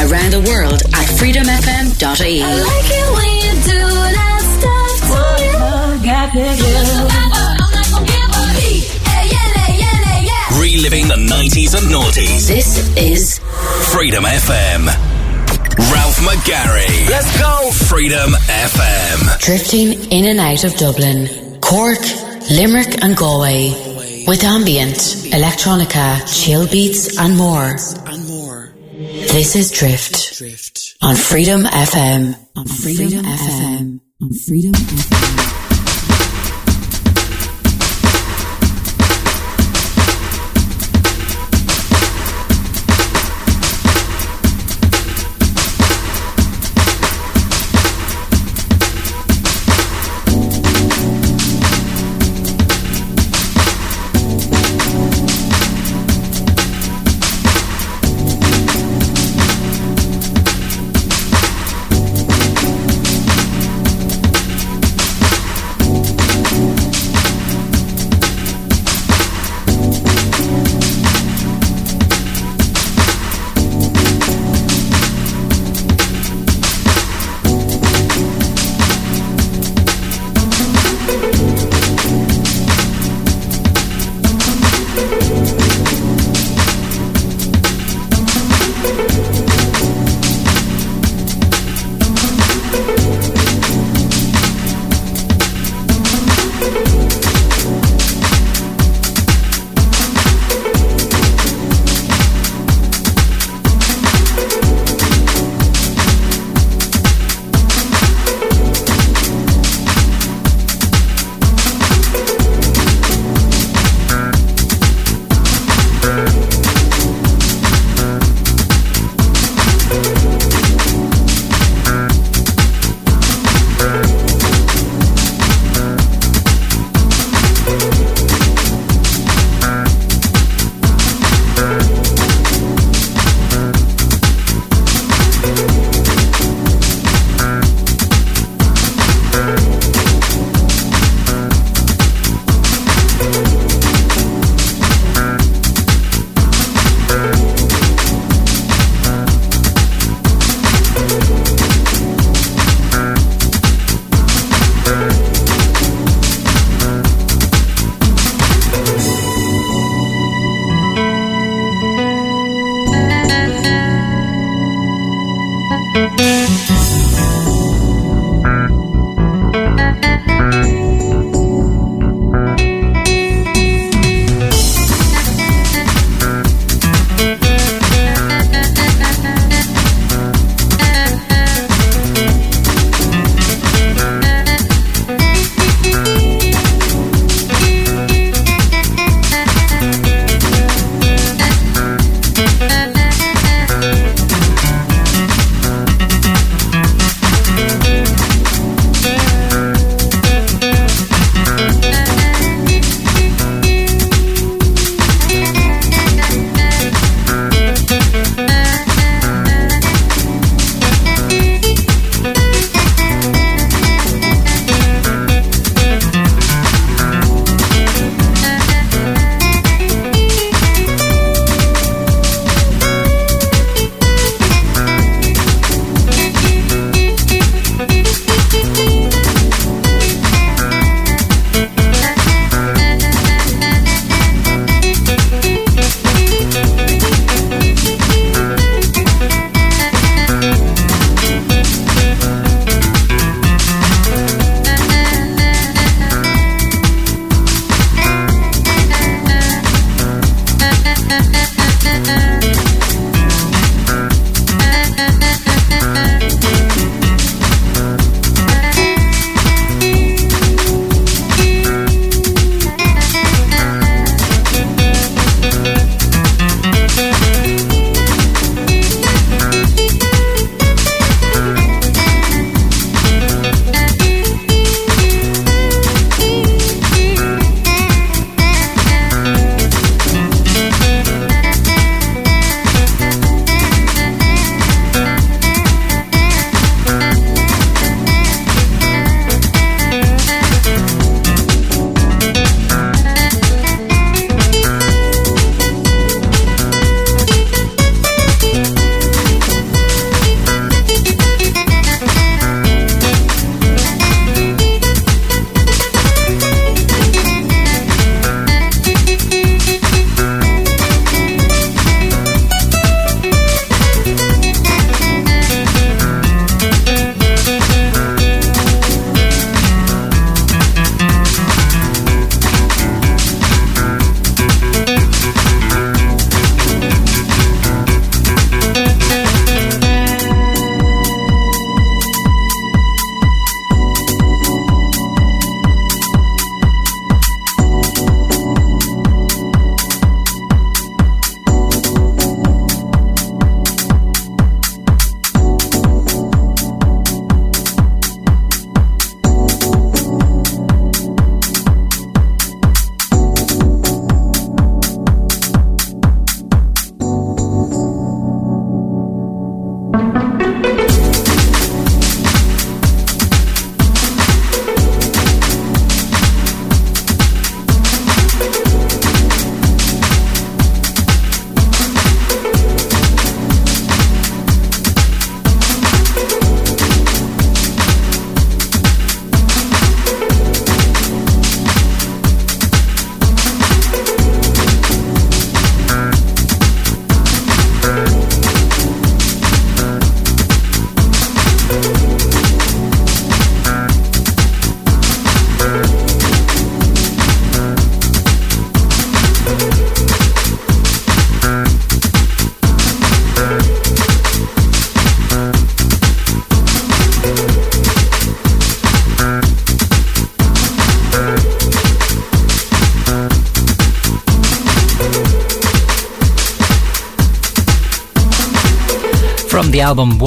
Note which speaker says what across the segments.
Speaker 1: around the world at freedomfm.ie.
Speaker 2: I like it when you do that stuff to me.
Speaker 3: Reliving the 90s and noughties.
Speaker 1: This is
Speaker 3: Freedom FM. Ralph McGarry. Let's go. Freedom FM.
Speaker 1: drifting in and out of Dublin, Cork, Limerick, and Galway with ambient, electronica, chill beats, and more. This is Drift on Freedom FM. On Freedom FM. On Freedom FM.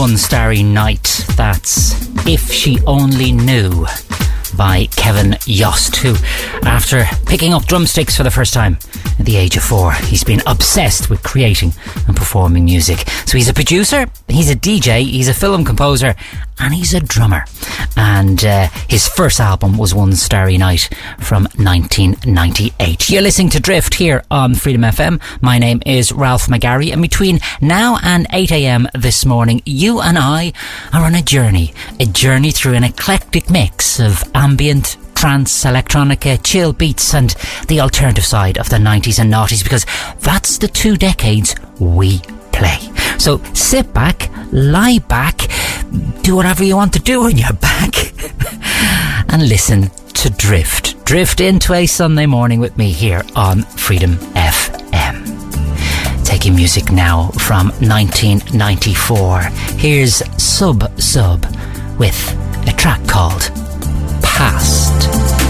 Speaker 4: One Starry Night, that's If She Only Knew by Kevin Yost, who, after picking up drumsticks for the first time at the age of four, he's been obsessed with creating and performing music. So he's a producer, he's a DJ, he's a film composer, and he's a drummer. And uh, his first album was One Starry Night from 1998. You're listening to Drift here on Freedom FM. My name is Ralph McGarry, and between now and 8 a.m. this morning, you and I are on a journey, a journey through an eclectic mix of ambient, trance, electronica, chill beats, and the alternative side of the 90s and noughties because that's the two decades we play. So sit back, lie back, do whatever you want to do on your back, and listen to Drift. Drift into a Sunday morning with me here on Freedom FM. Taking music now from 1994. Here's Sub Sub with a track called Past.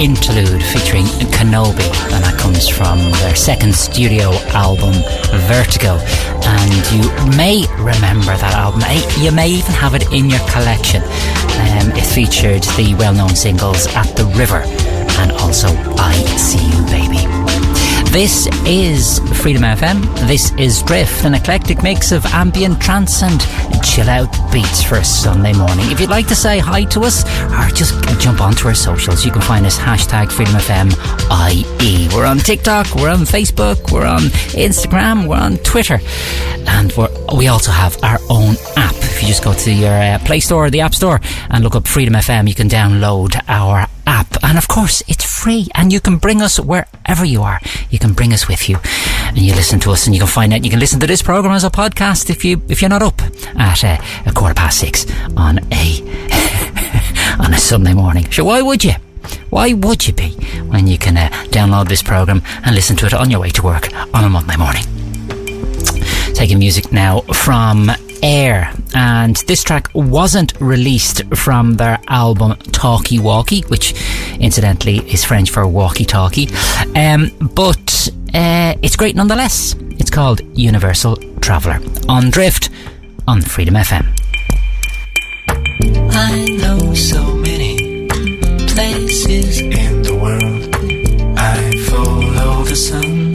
Speaker 4: Interlude featuring Kenobi, and that comes from their second studio album, Vertigo. And you may remember that album, you may even have it in your collection. Um, it featured the well known singles At the River and also I See You Baby. This is Freedom FM. This is Drift, an eclectic mix of ambient trance and chill out beats for a Sunday morning. If you'd like to say hi to us or just jump onto our socials, you can find us hashtag Freedom FM IE. We're on TikTok, we're on Facebook, we're on Instagram, we're on Twitter, and we're, we also have our own app. If you just go to your uh, Play Store or the App Store and look up Freedom FM, you can download our app. And of course, it's free and you can bring us wherever you are. You can bring us with you and you listen to us and you can find out you can listen to this program as a podcast if you if you're not up at uh, a quarter past six on a on a Sunday morning. So why would you? Why would you be when you can uh, download this program and listen to it on your way to work on a Monday morning? Taking music now from Air, and this track wasn't released from their album Talkie Walkie, which incidentally is French for walkie talkie, um, but uh, it's great nonetheless. It's called Universal Traveller on Drift on Freedom FM.
Speaker 5: I know so many places in the world. I follow the sun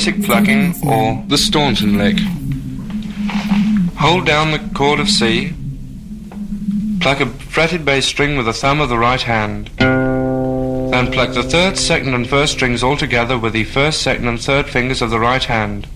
Speaker 6: basic plucking or the Staunton lick. Hold down the chord of C. Pluck a fretted bass string with the thumb of the right hand. Then pluck the third, second, and first strings all together with the first, second, and third fingers of the right hand.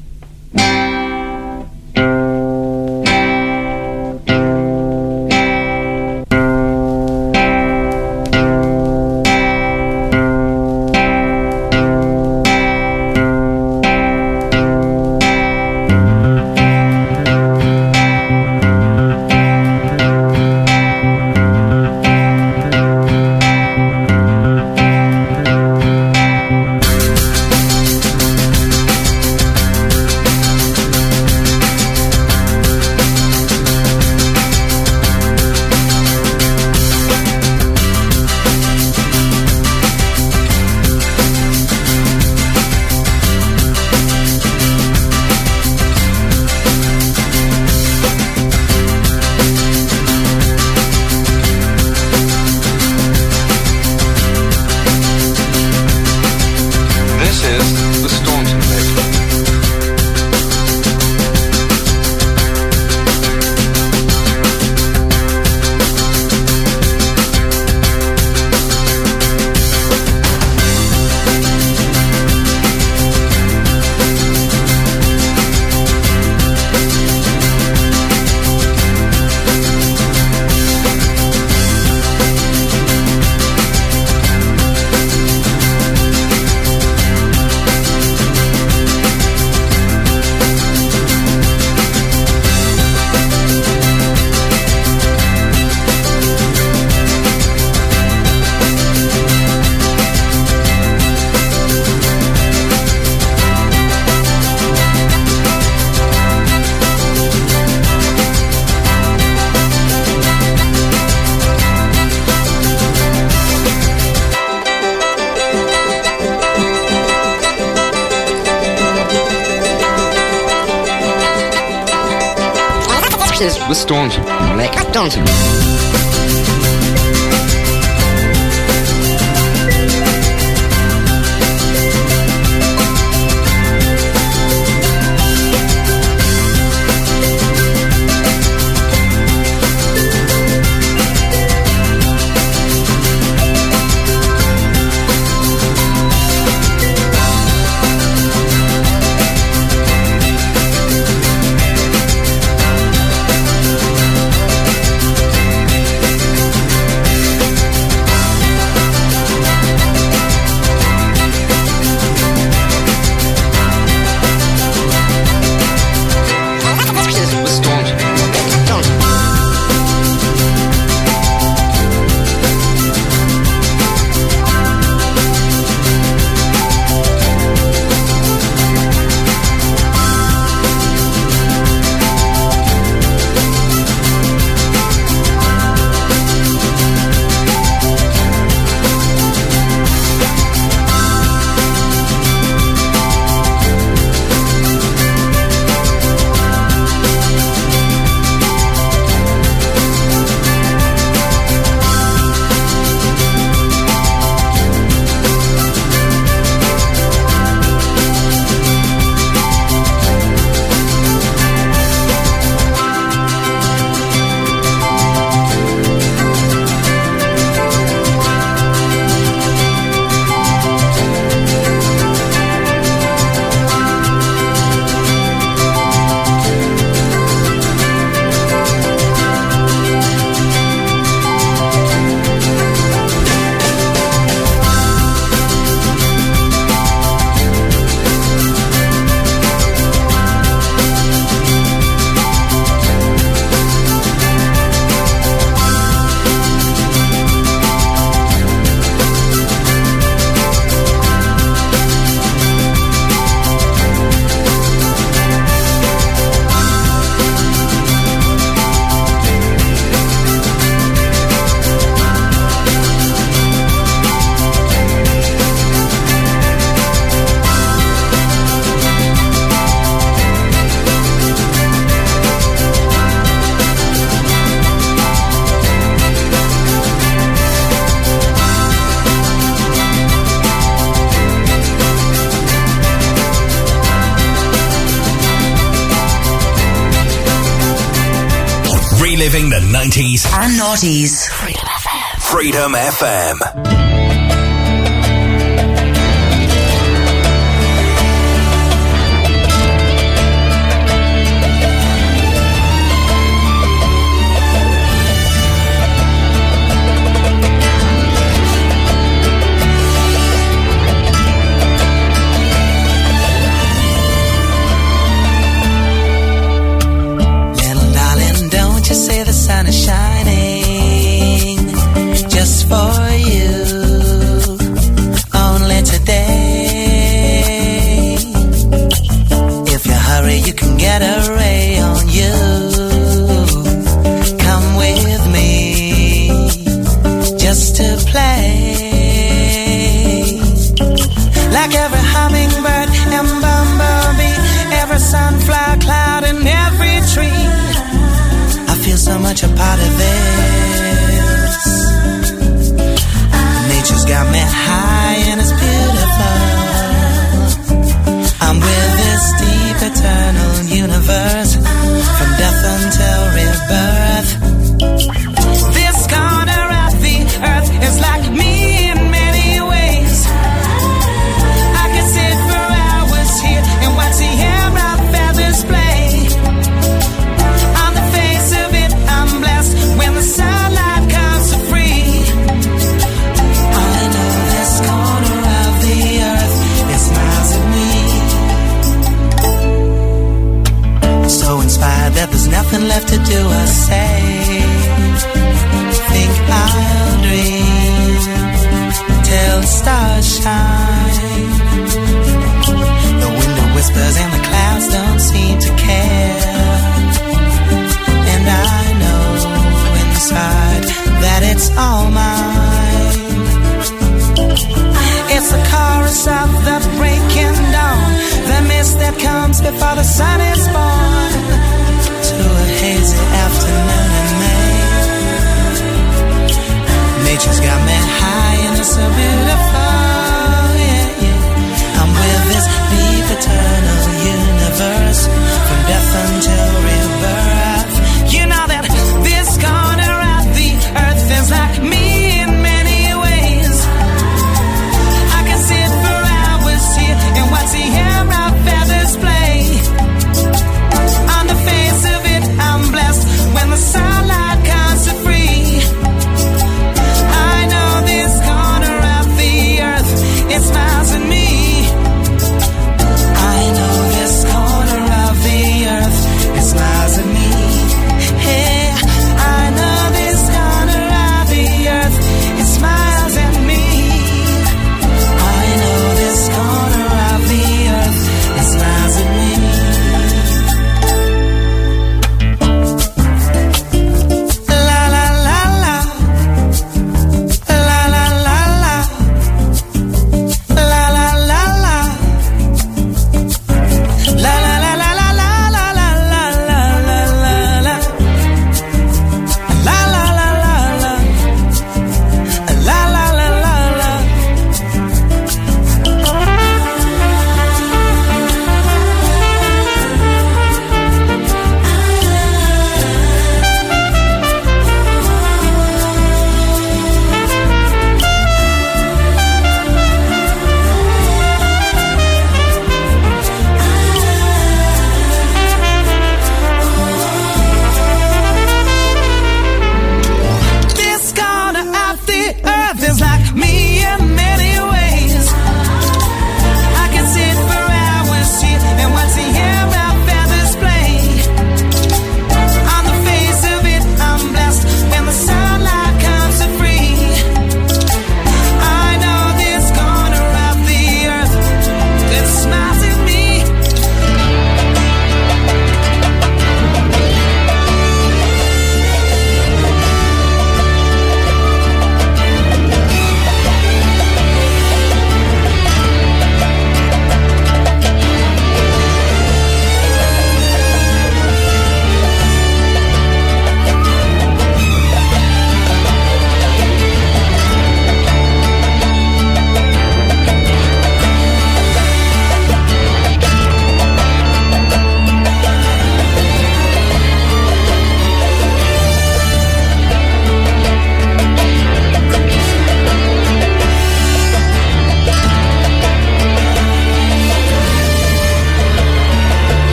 Speaker 6: This is the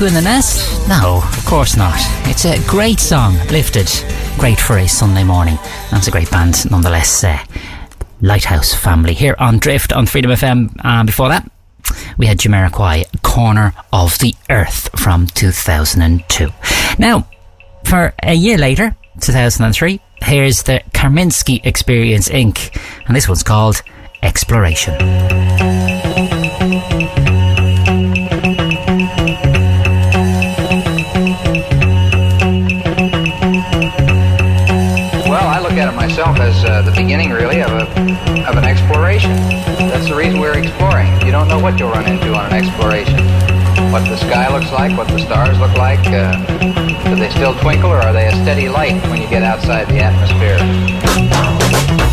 Speaker 5: In the
Speaker 4: Nest? No, of course not. It's a great song, Lifted. Great for a Sunday morning. That's a great band, nonetheless. Uh, Lighthouse Family here on Drift on Freedom FM. And before that, we had Jamiroquai, Corner of the Earth from 2002. Now, for a year later, 2003, here's the Karminsky Experience Inc. And this one's called Exploration.
Speaker 7: Uh, the beginning, really, of, a, of an exploration. That's the reason we're exploring. You don't know what you'll run into on an exploration. What the sky looks like, what the stars look like. Uh, do they still twinkle or are they a steady light when you get outside the atmosphere?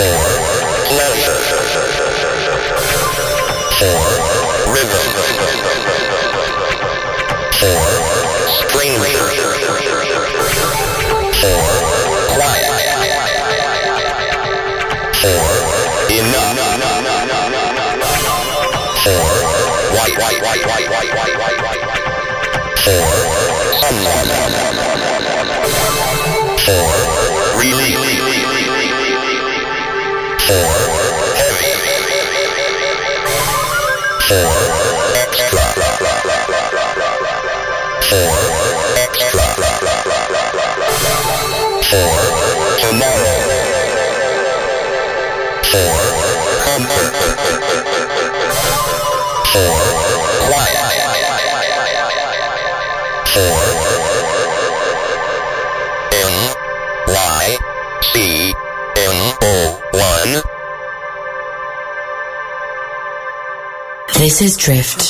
Speaker 7: or pleasure or rhythm
Speaker 8: or stranger
Speaker 7: or quiet or enough
Speaker 8: or
Speaker 3: white, white,
Speaker 9: white, white, white, white, white, white, white, or
Speaker 1: This is Drift.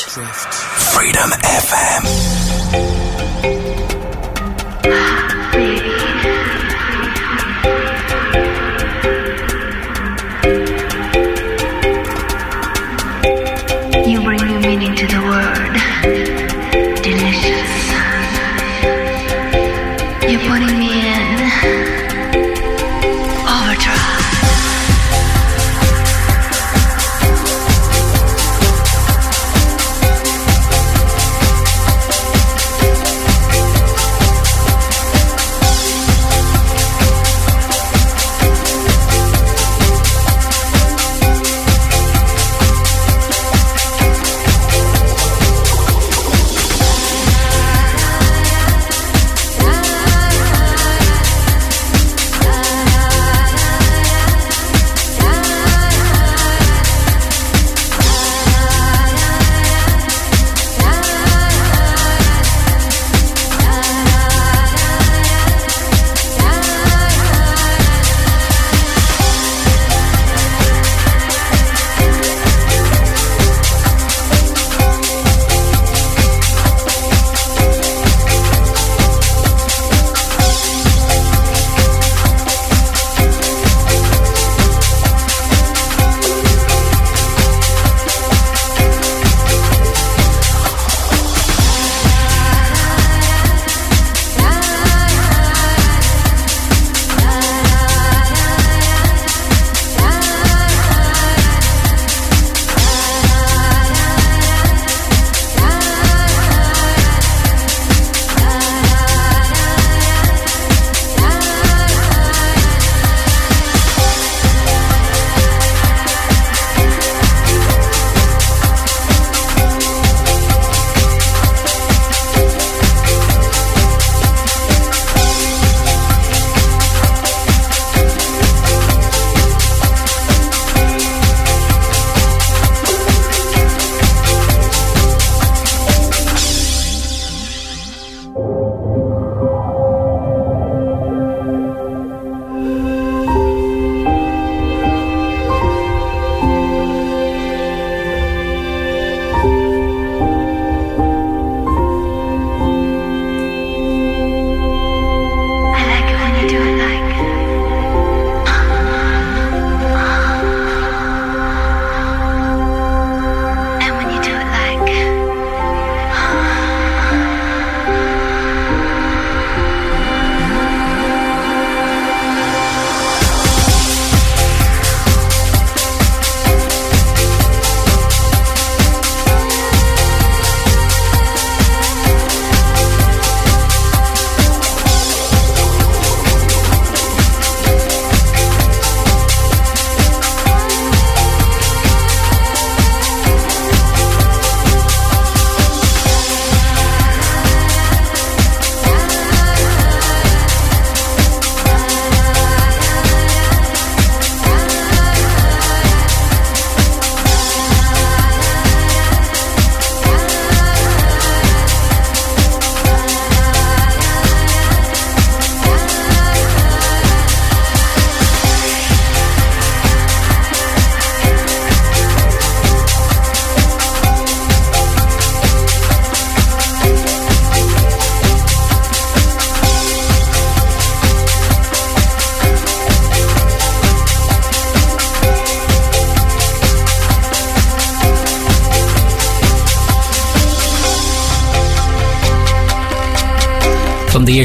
Speaker 3: Freedom FM.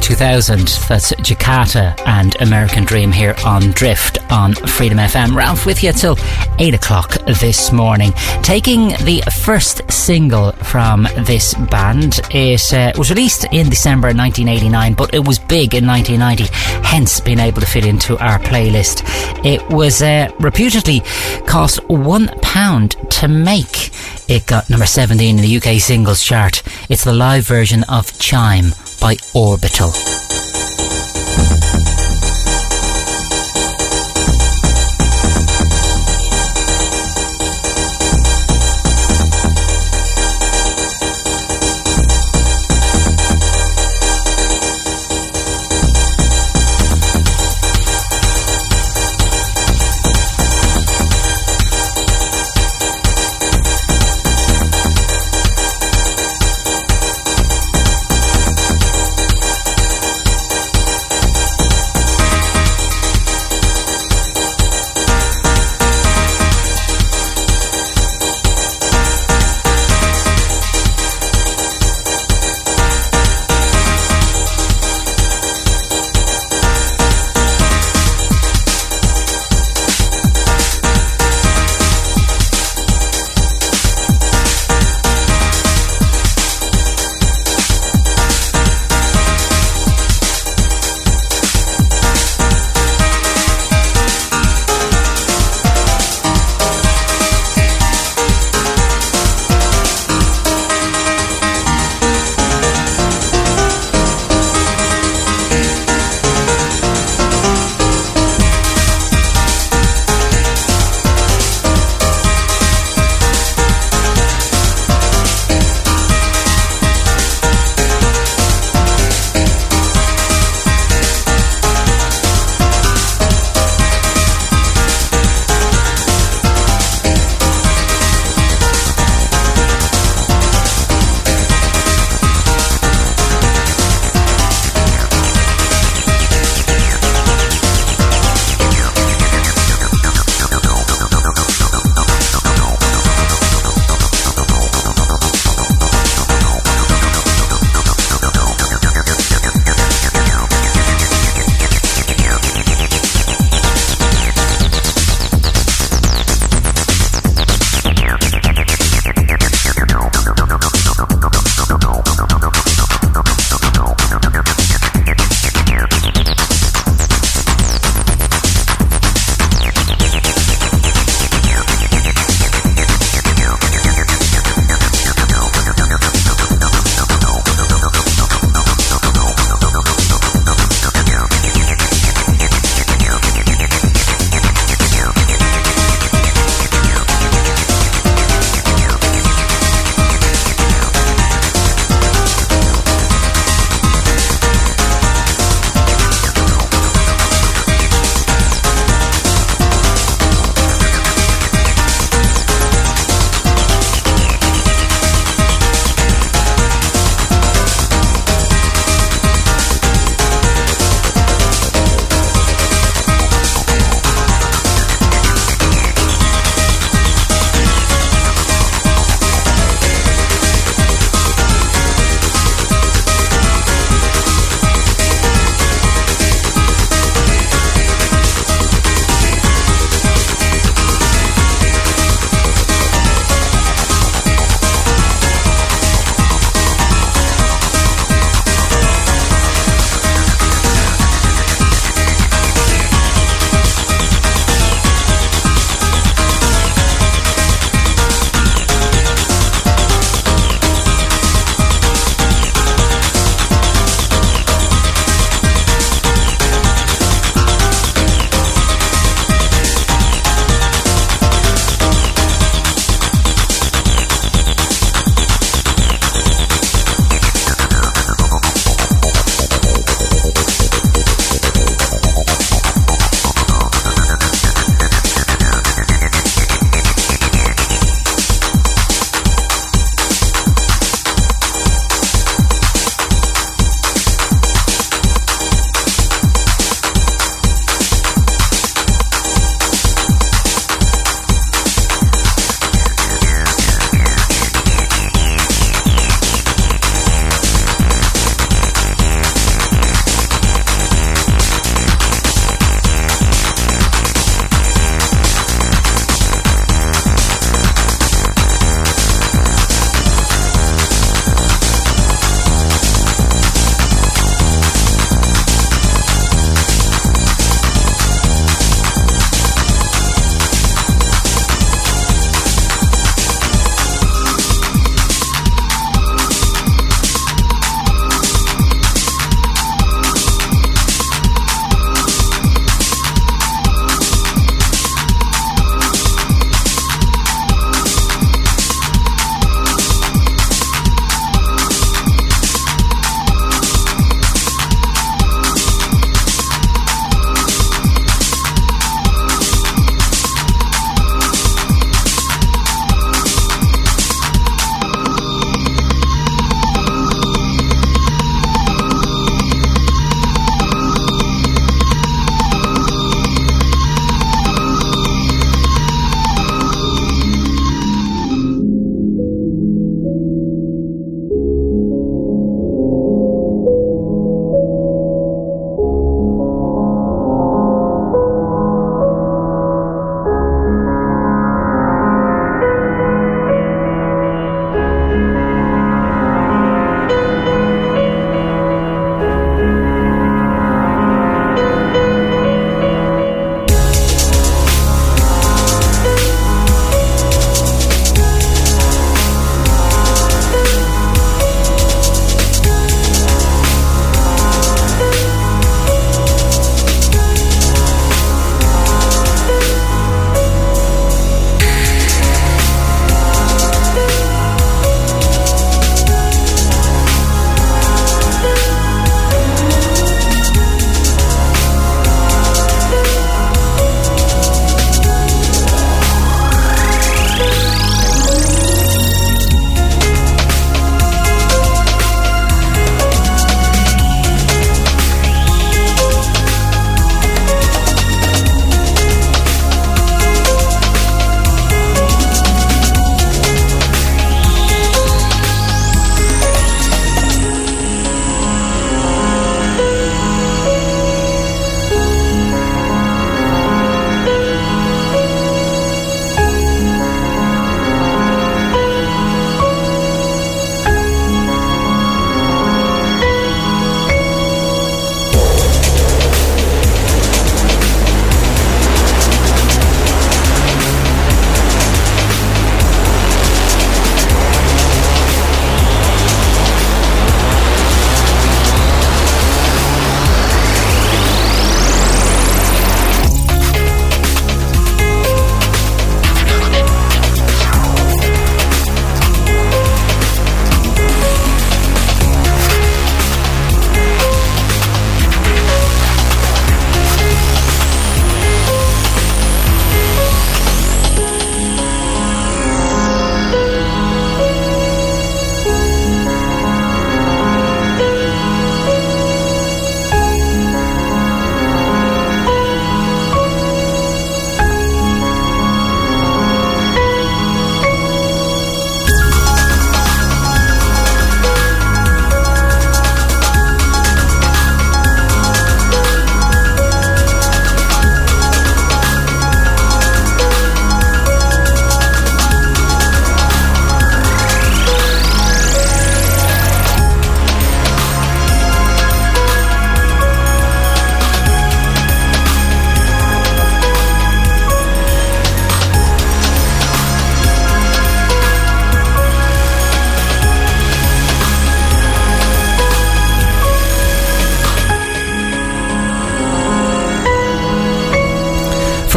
Speaker 4: 2000, that's Jakatta and American Dream here on Drift on Freedom FM. Ralph with you till 8 o'clock this morning. Taking the first single from this band, it uh, was released in December 1989, but it was big in 1990, hence being able to fit into our playlist. It was uh, reputedly cost £1 to make. It got number 17 in the UK singles chart. It's the live version of Chime by Orbital.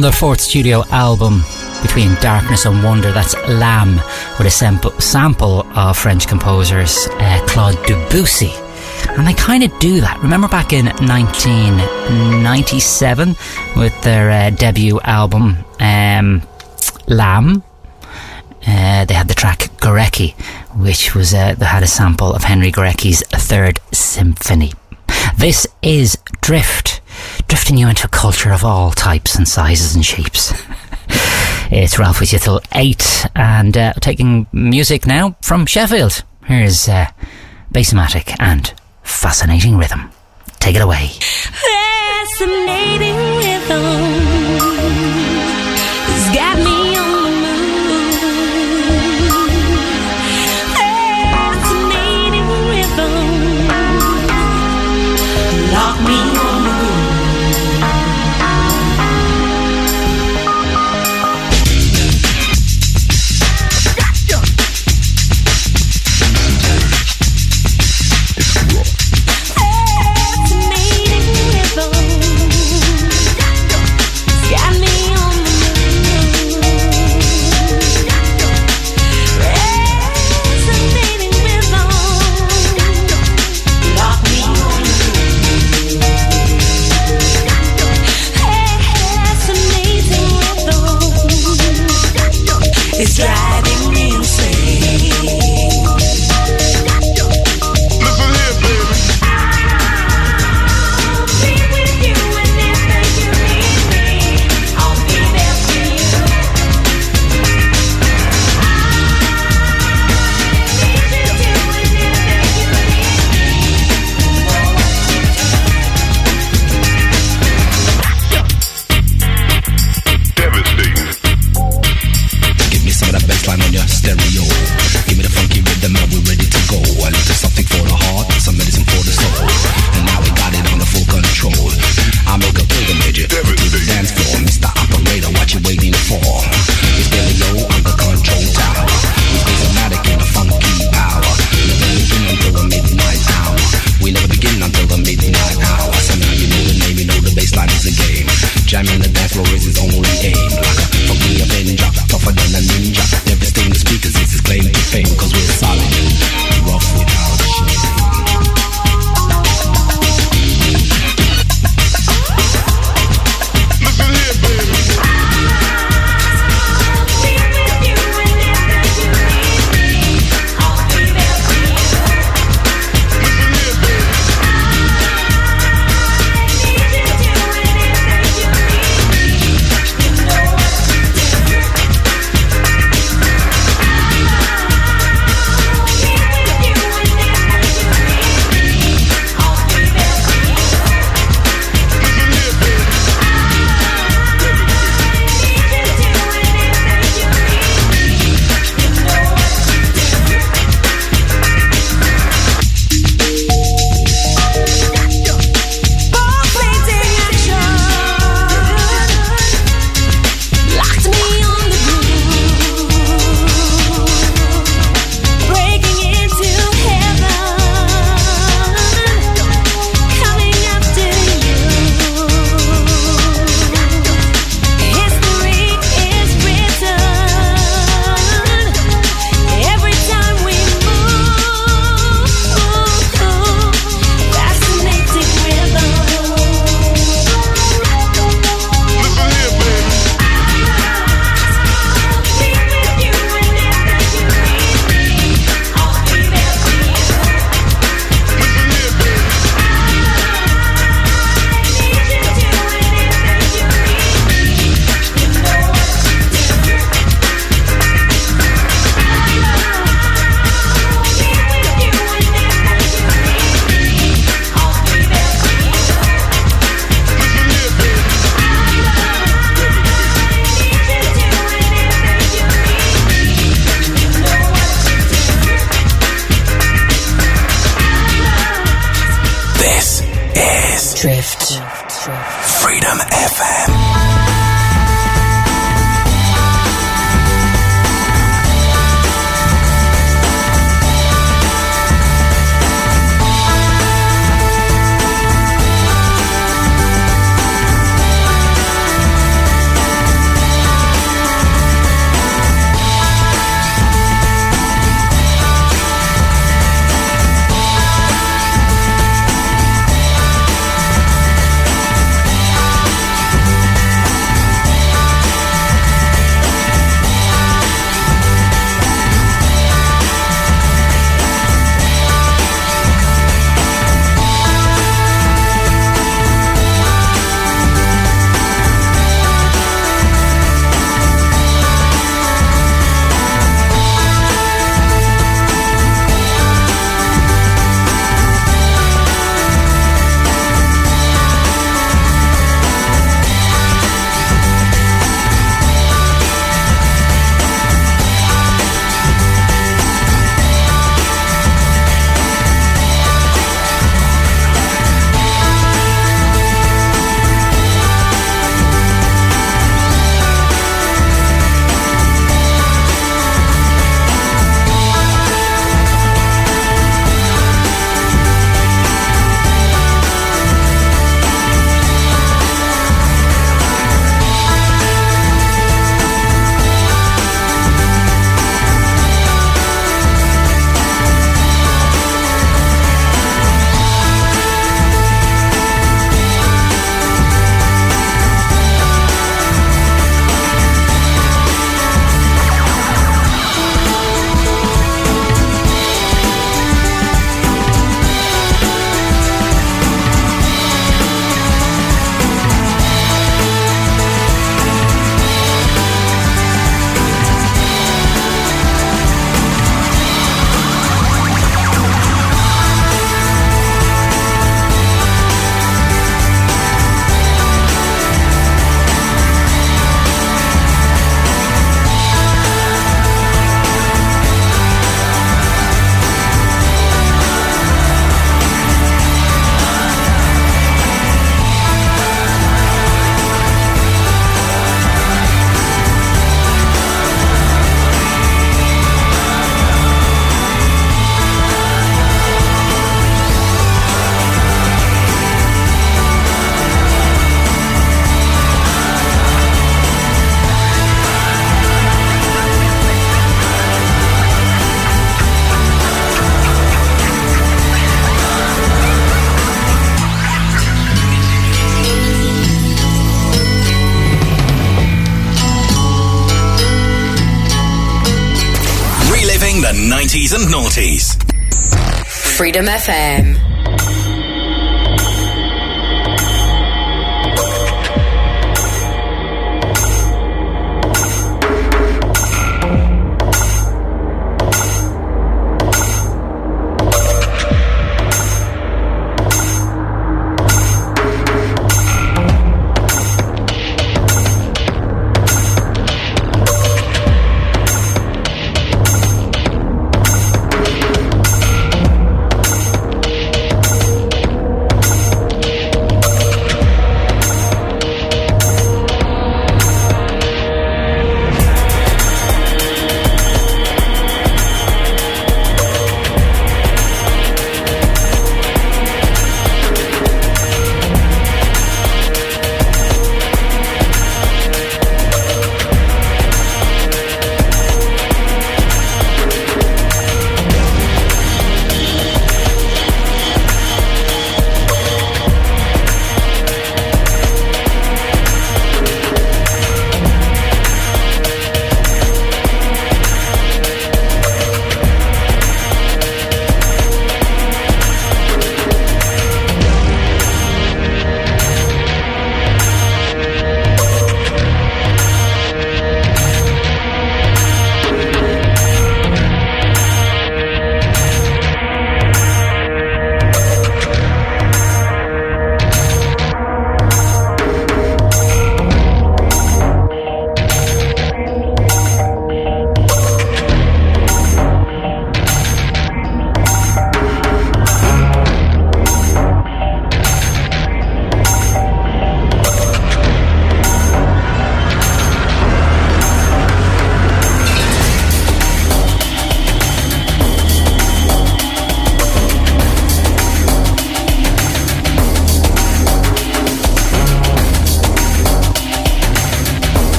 Speaker 4: their fourth studio album, Between Darkness and Wonder. That's Lamb with a sample, sample of French composers uh, Claude Debussy. And they kind of do that. Remember back in 1997 with their uh, debut album, um, Lamb? Uh, they had the track Gorecki, which was uh, they had a sample of Henry Gorecki's Third Symphony. This is Drift you into culture of all types and sizes and shapes. it's Ralph with you till 8, and uh, taking music now from Sheffield. Here's uh, Bassmatic and Fascinating Rhythm. Take it away.
Speaker 10: Fascinating Rhythm.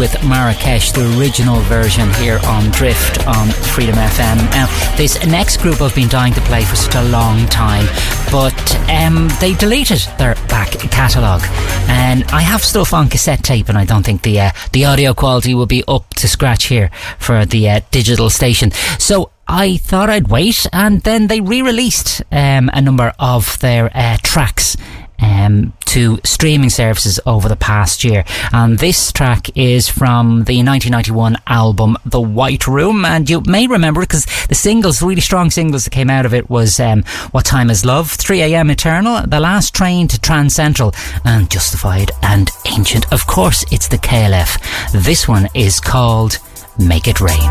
Speaker 10: With Marrakesh, the original version here on Drift on Freedom FM. Now, this next group I've been dying to play for such a long time, but um, they deleted their back catalogue, and I have stuff on cassette tape, and I don't think the uh, the audio quality will be up to scratch here for the uh, digital station. So I thought I'd wait, and then they re-released um, a number of their uh, tracks. Um, to streaming services over the past year. And this track is from the 1991 album The White Room. And you may remember it because the singles, really strong singles that came out of it was um, What Time Is Love, 3am Eternal, The Last Train to Trancentral, and Justified and Ancient. Of course, it's the KLF. This one is called Make It Rain.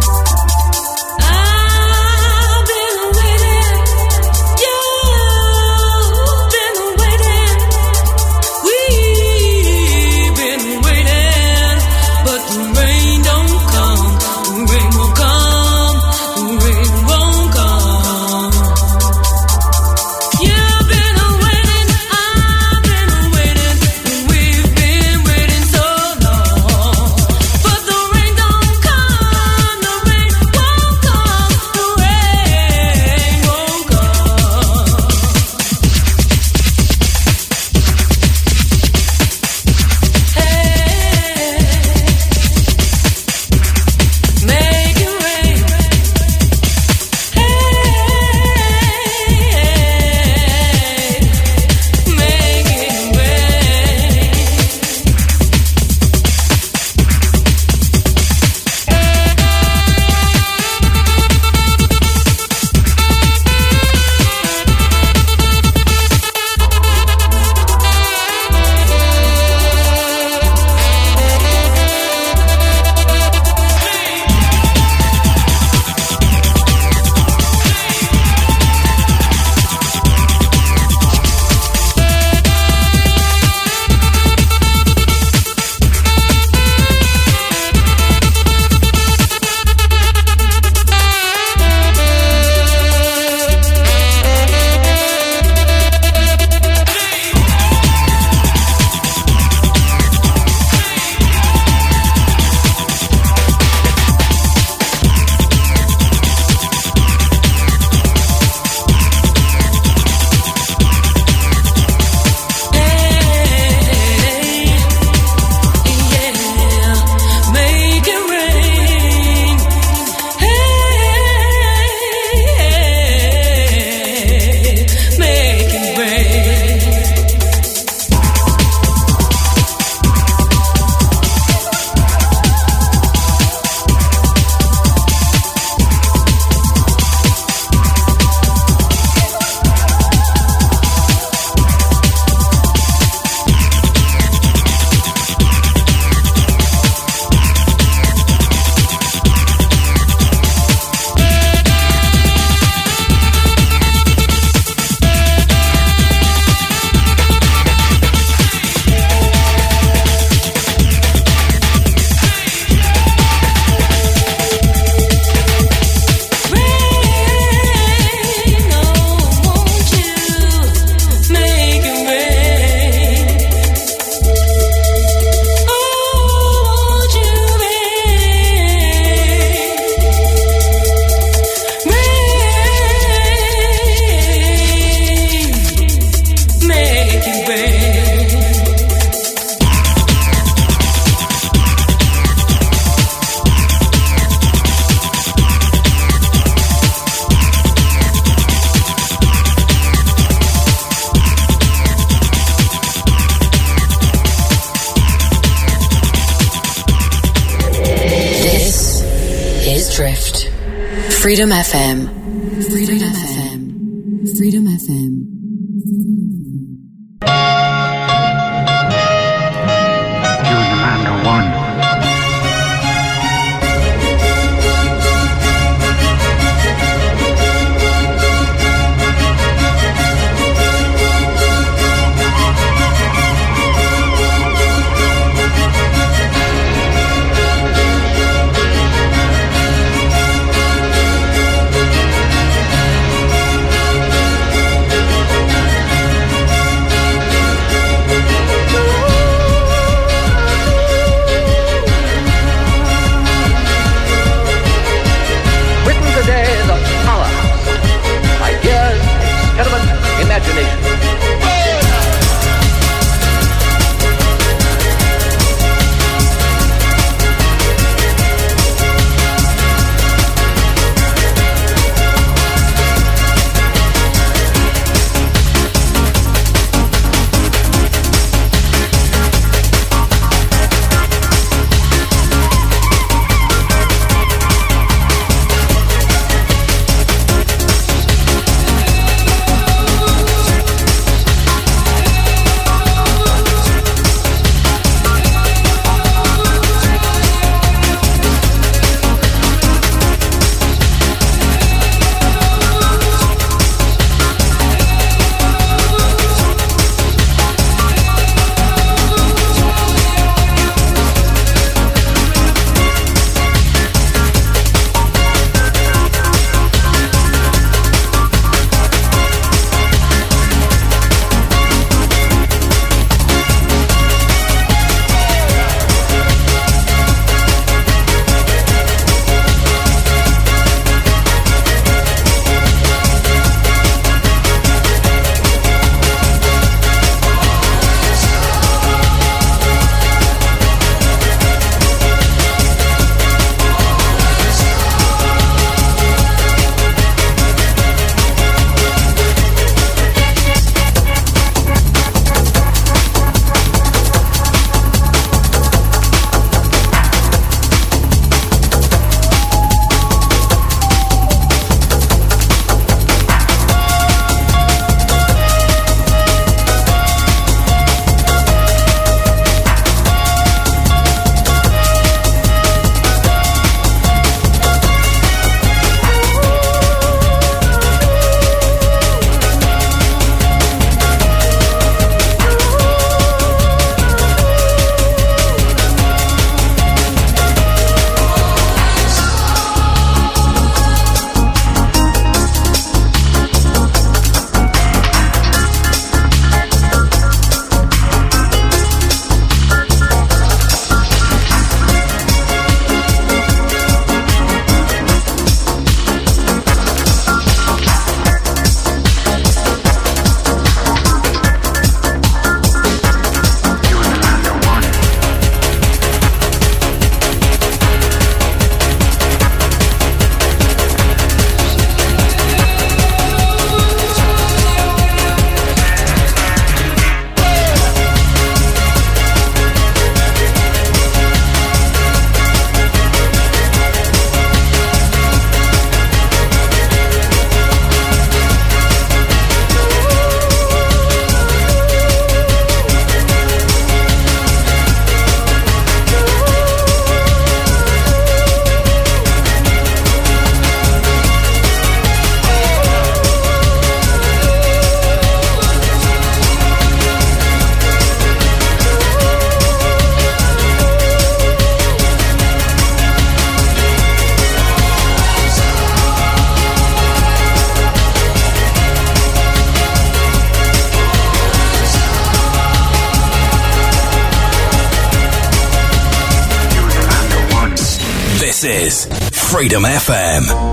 Speaker 11: Freedom FM.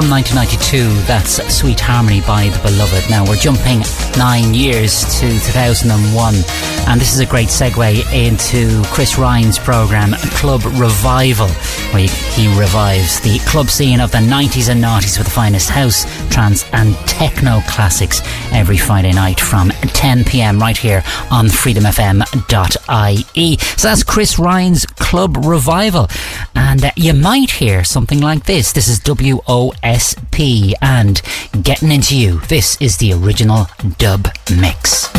Speaker 4: From 1992. That's Sweet Harmony by The Beloved. Now we're jumping nine years to 2001, and this is a great segue into Chris Ryan's program Club Revival, where he revives the club scene of the 90s and noughties with the finest house, trance, and techno classics every Friday night from 10 pm right here on freedomfm.ie. So that's Chris Ryan's Club Revival, and uh, you might hear something like this. This is WOSP and Getting Into You. This is the original dub mix.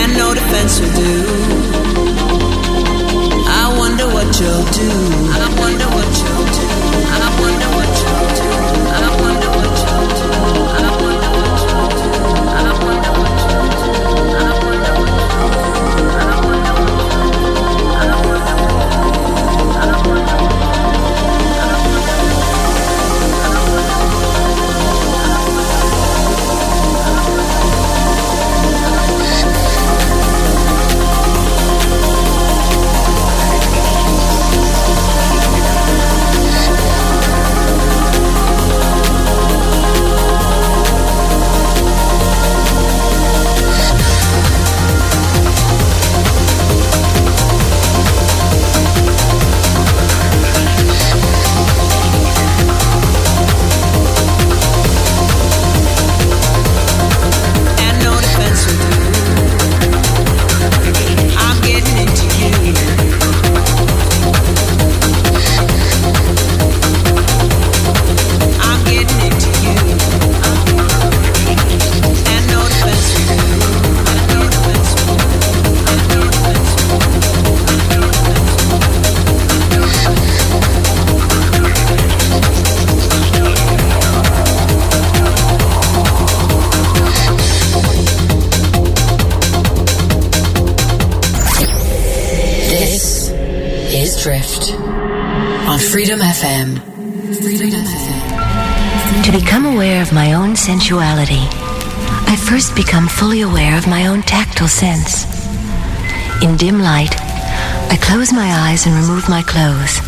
Speaker 12: And no defense will do. I wonder what you'll do.
Speaker 1: FM.
Speaker 13: To become aware of my own sensuality, I first become fully aware of my own tactile sense. In dim light, I close my eyes and remove my clothes.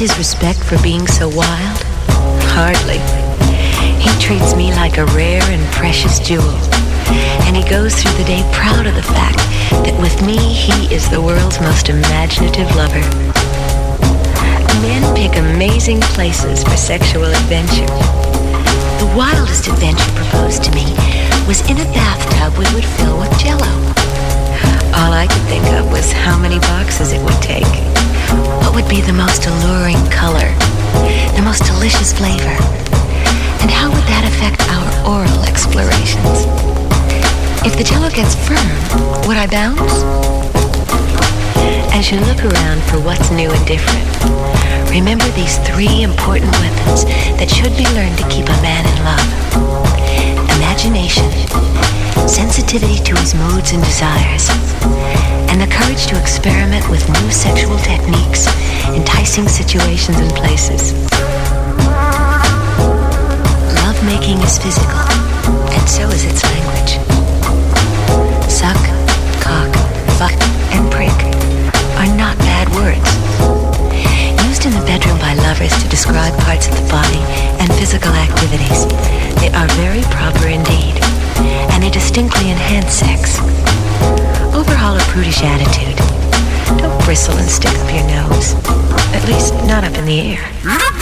Speaker 13: Lose his respect for being so wild? Hardly. He treats me like a rare and precious jewel. And he goes through the day proud of the fact that with me he is the world's most imaginative lover. Men pick amazing places for sexual adventure. The wildest adventure proposed to me was in a bathtub we would fill with jello. All I could think of was how many boxes it would take. What would be the most alluring color? The most delicious flavor? And how would that affect our oral explorations? If the jello gets firm, would I bounce? As you look around for what's new and different, remember these three important weapons that should be learned to keep a man in love. Imagination, sensitivity to his moods and desires, and the courage to experiment with new sexual techniques, enticing situations and places. Lovemaking is physical, and so is its language. Suck, cock, fuck, and prick are not bad words. Used in the bedroom by lovers to describe parts of the body and physical activities, they are very proper indeed, and they distinctly enhance sex. Overhaul a prudish attitude. Don't bristle and stick up your nose. At least, not up in the air.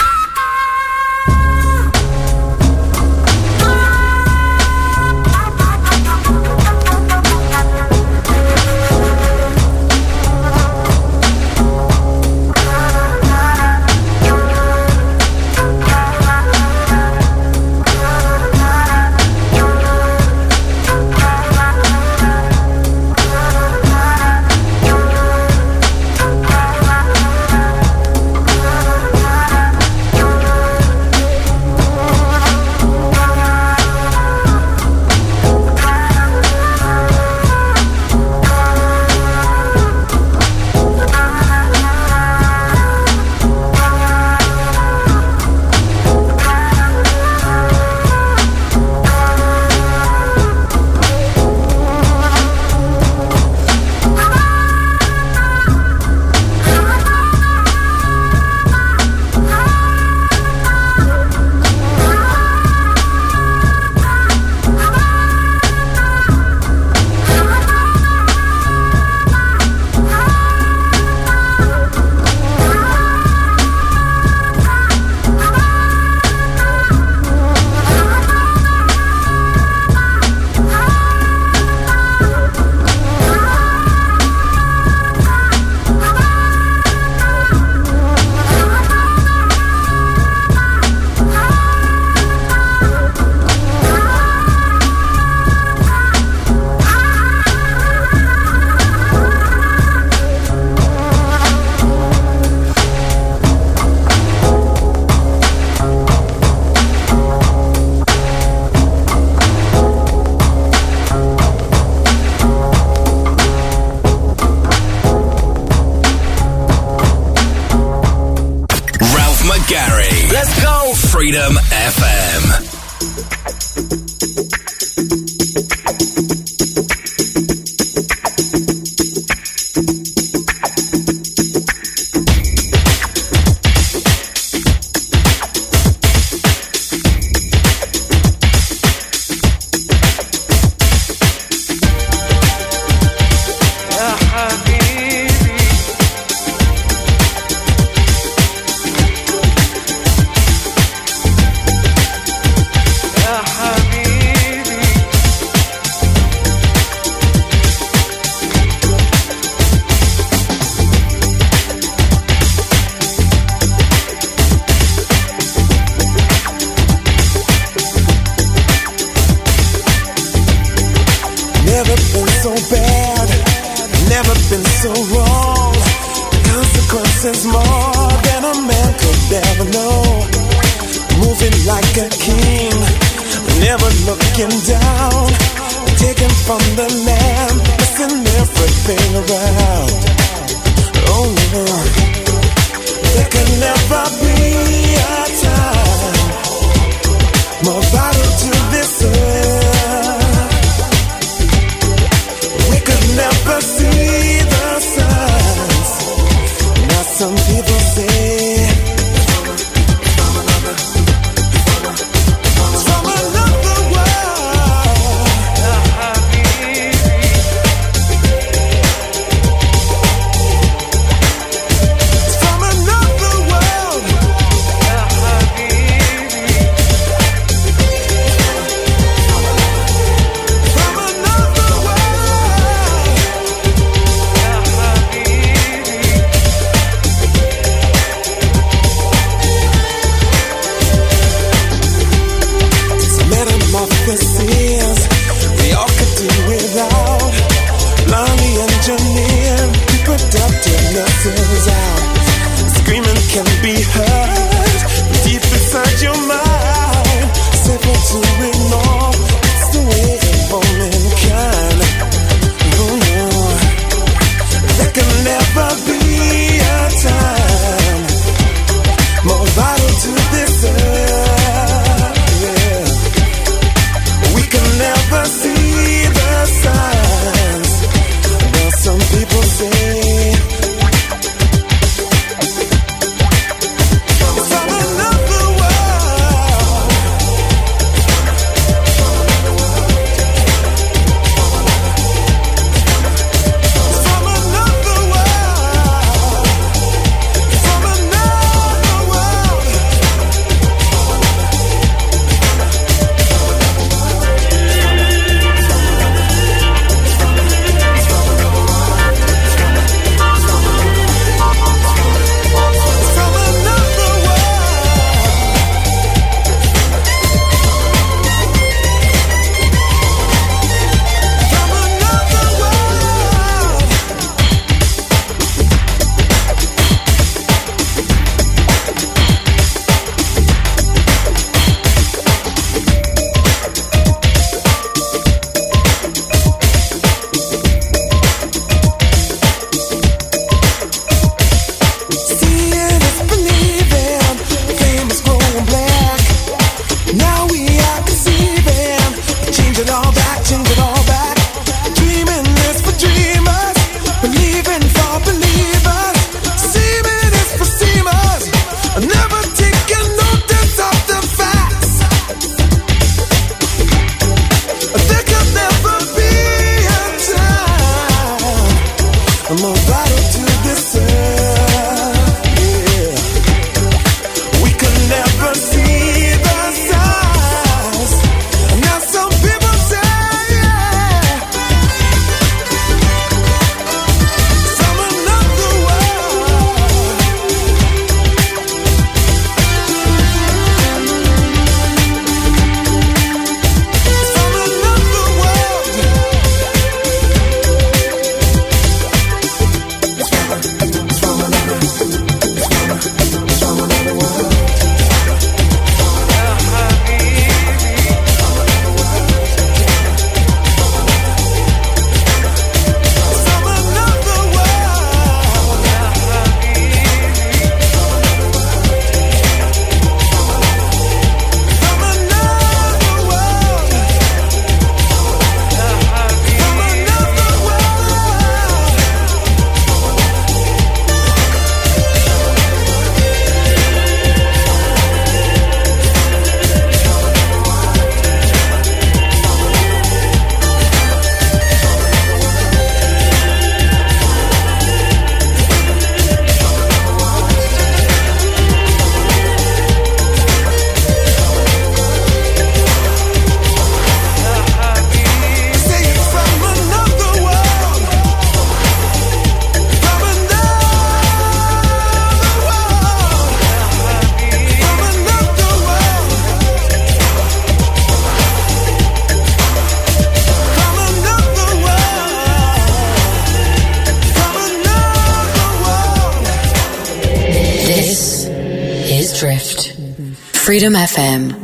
Speaker 1: Freedom FM.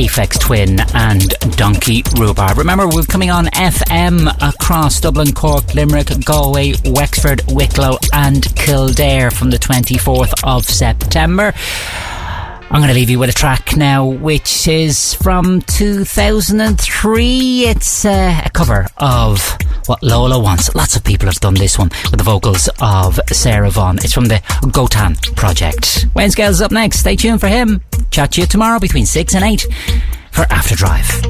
Speaker 4: Aphex Twin and Donkey Rhubarb. Remember, we're coming on FM across Dublin, Cork, Limerick, Galway, Wexford, Wicklow, and Kildare from the 24th of September. I'm going to leave you with a track now, which is from 2003. It's uh, a cover of What Lola Wants. Lots of people have done this one with the vocals of Sarah Vaughan. It's from the Gotan project. Wayne Scales up next. Stay tuned for him. Chat to you tomorrow between 6 and 8 for After Drive.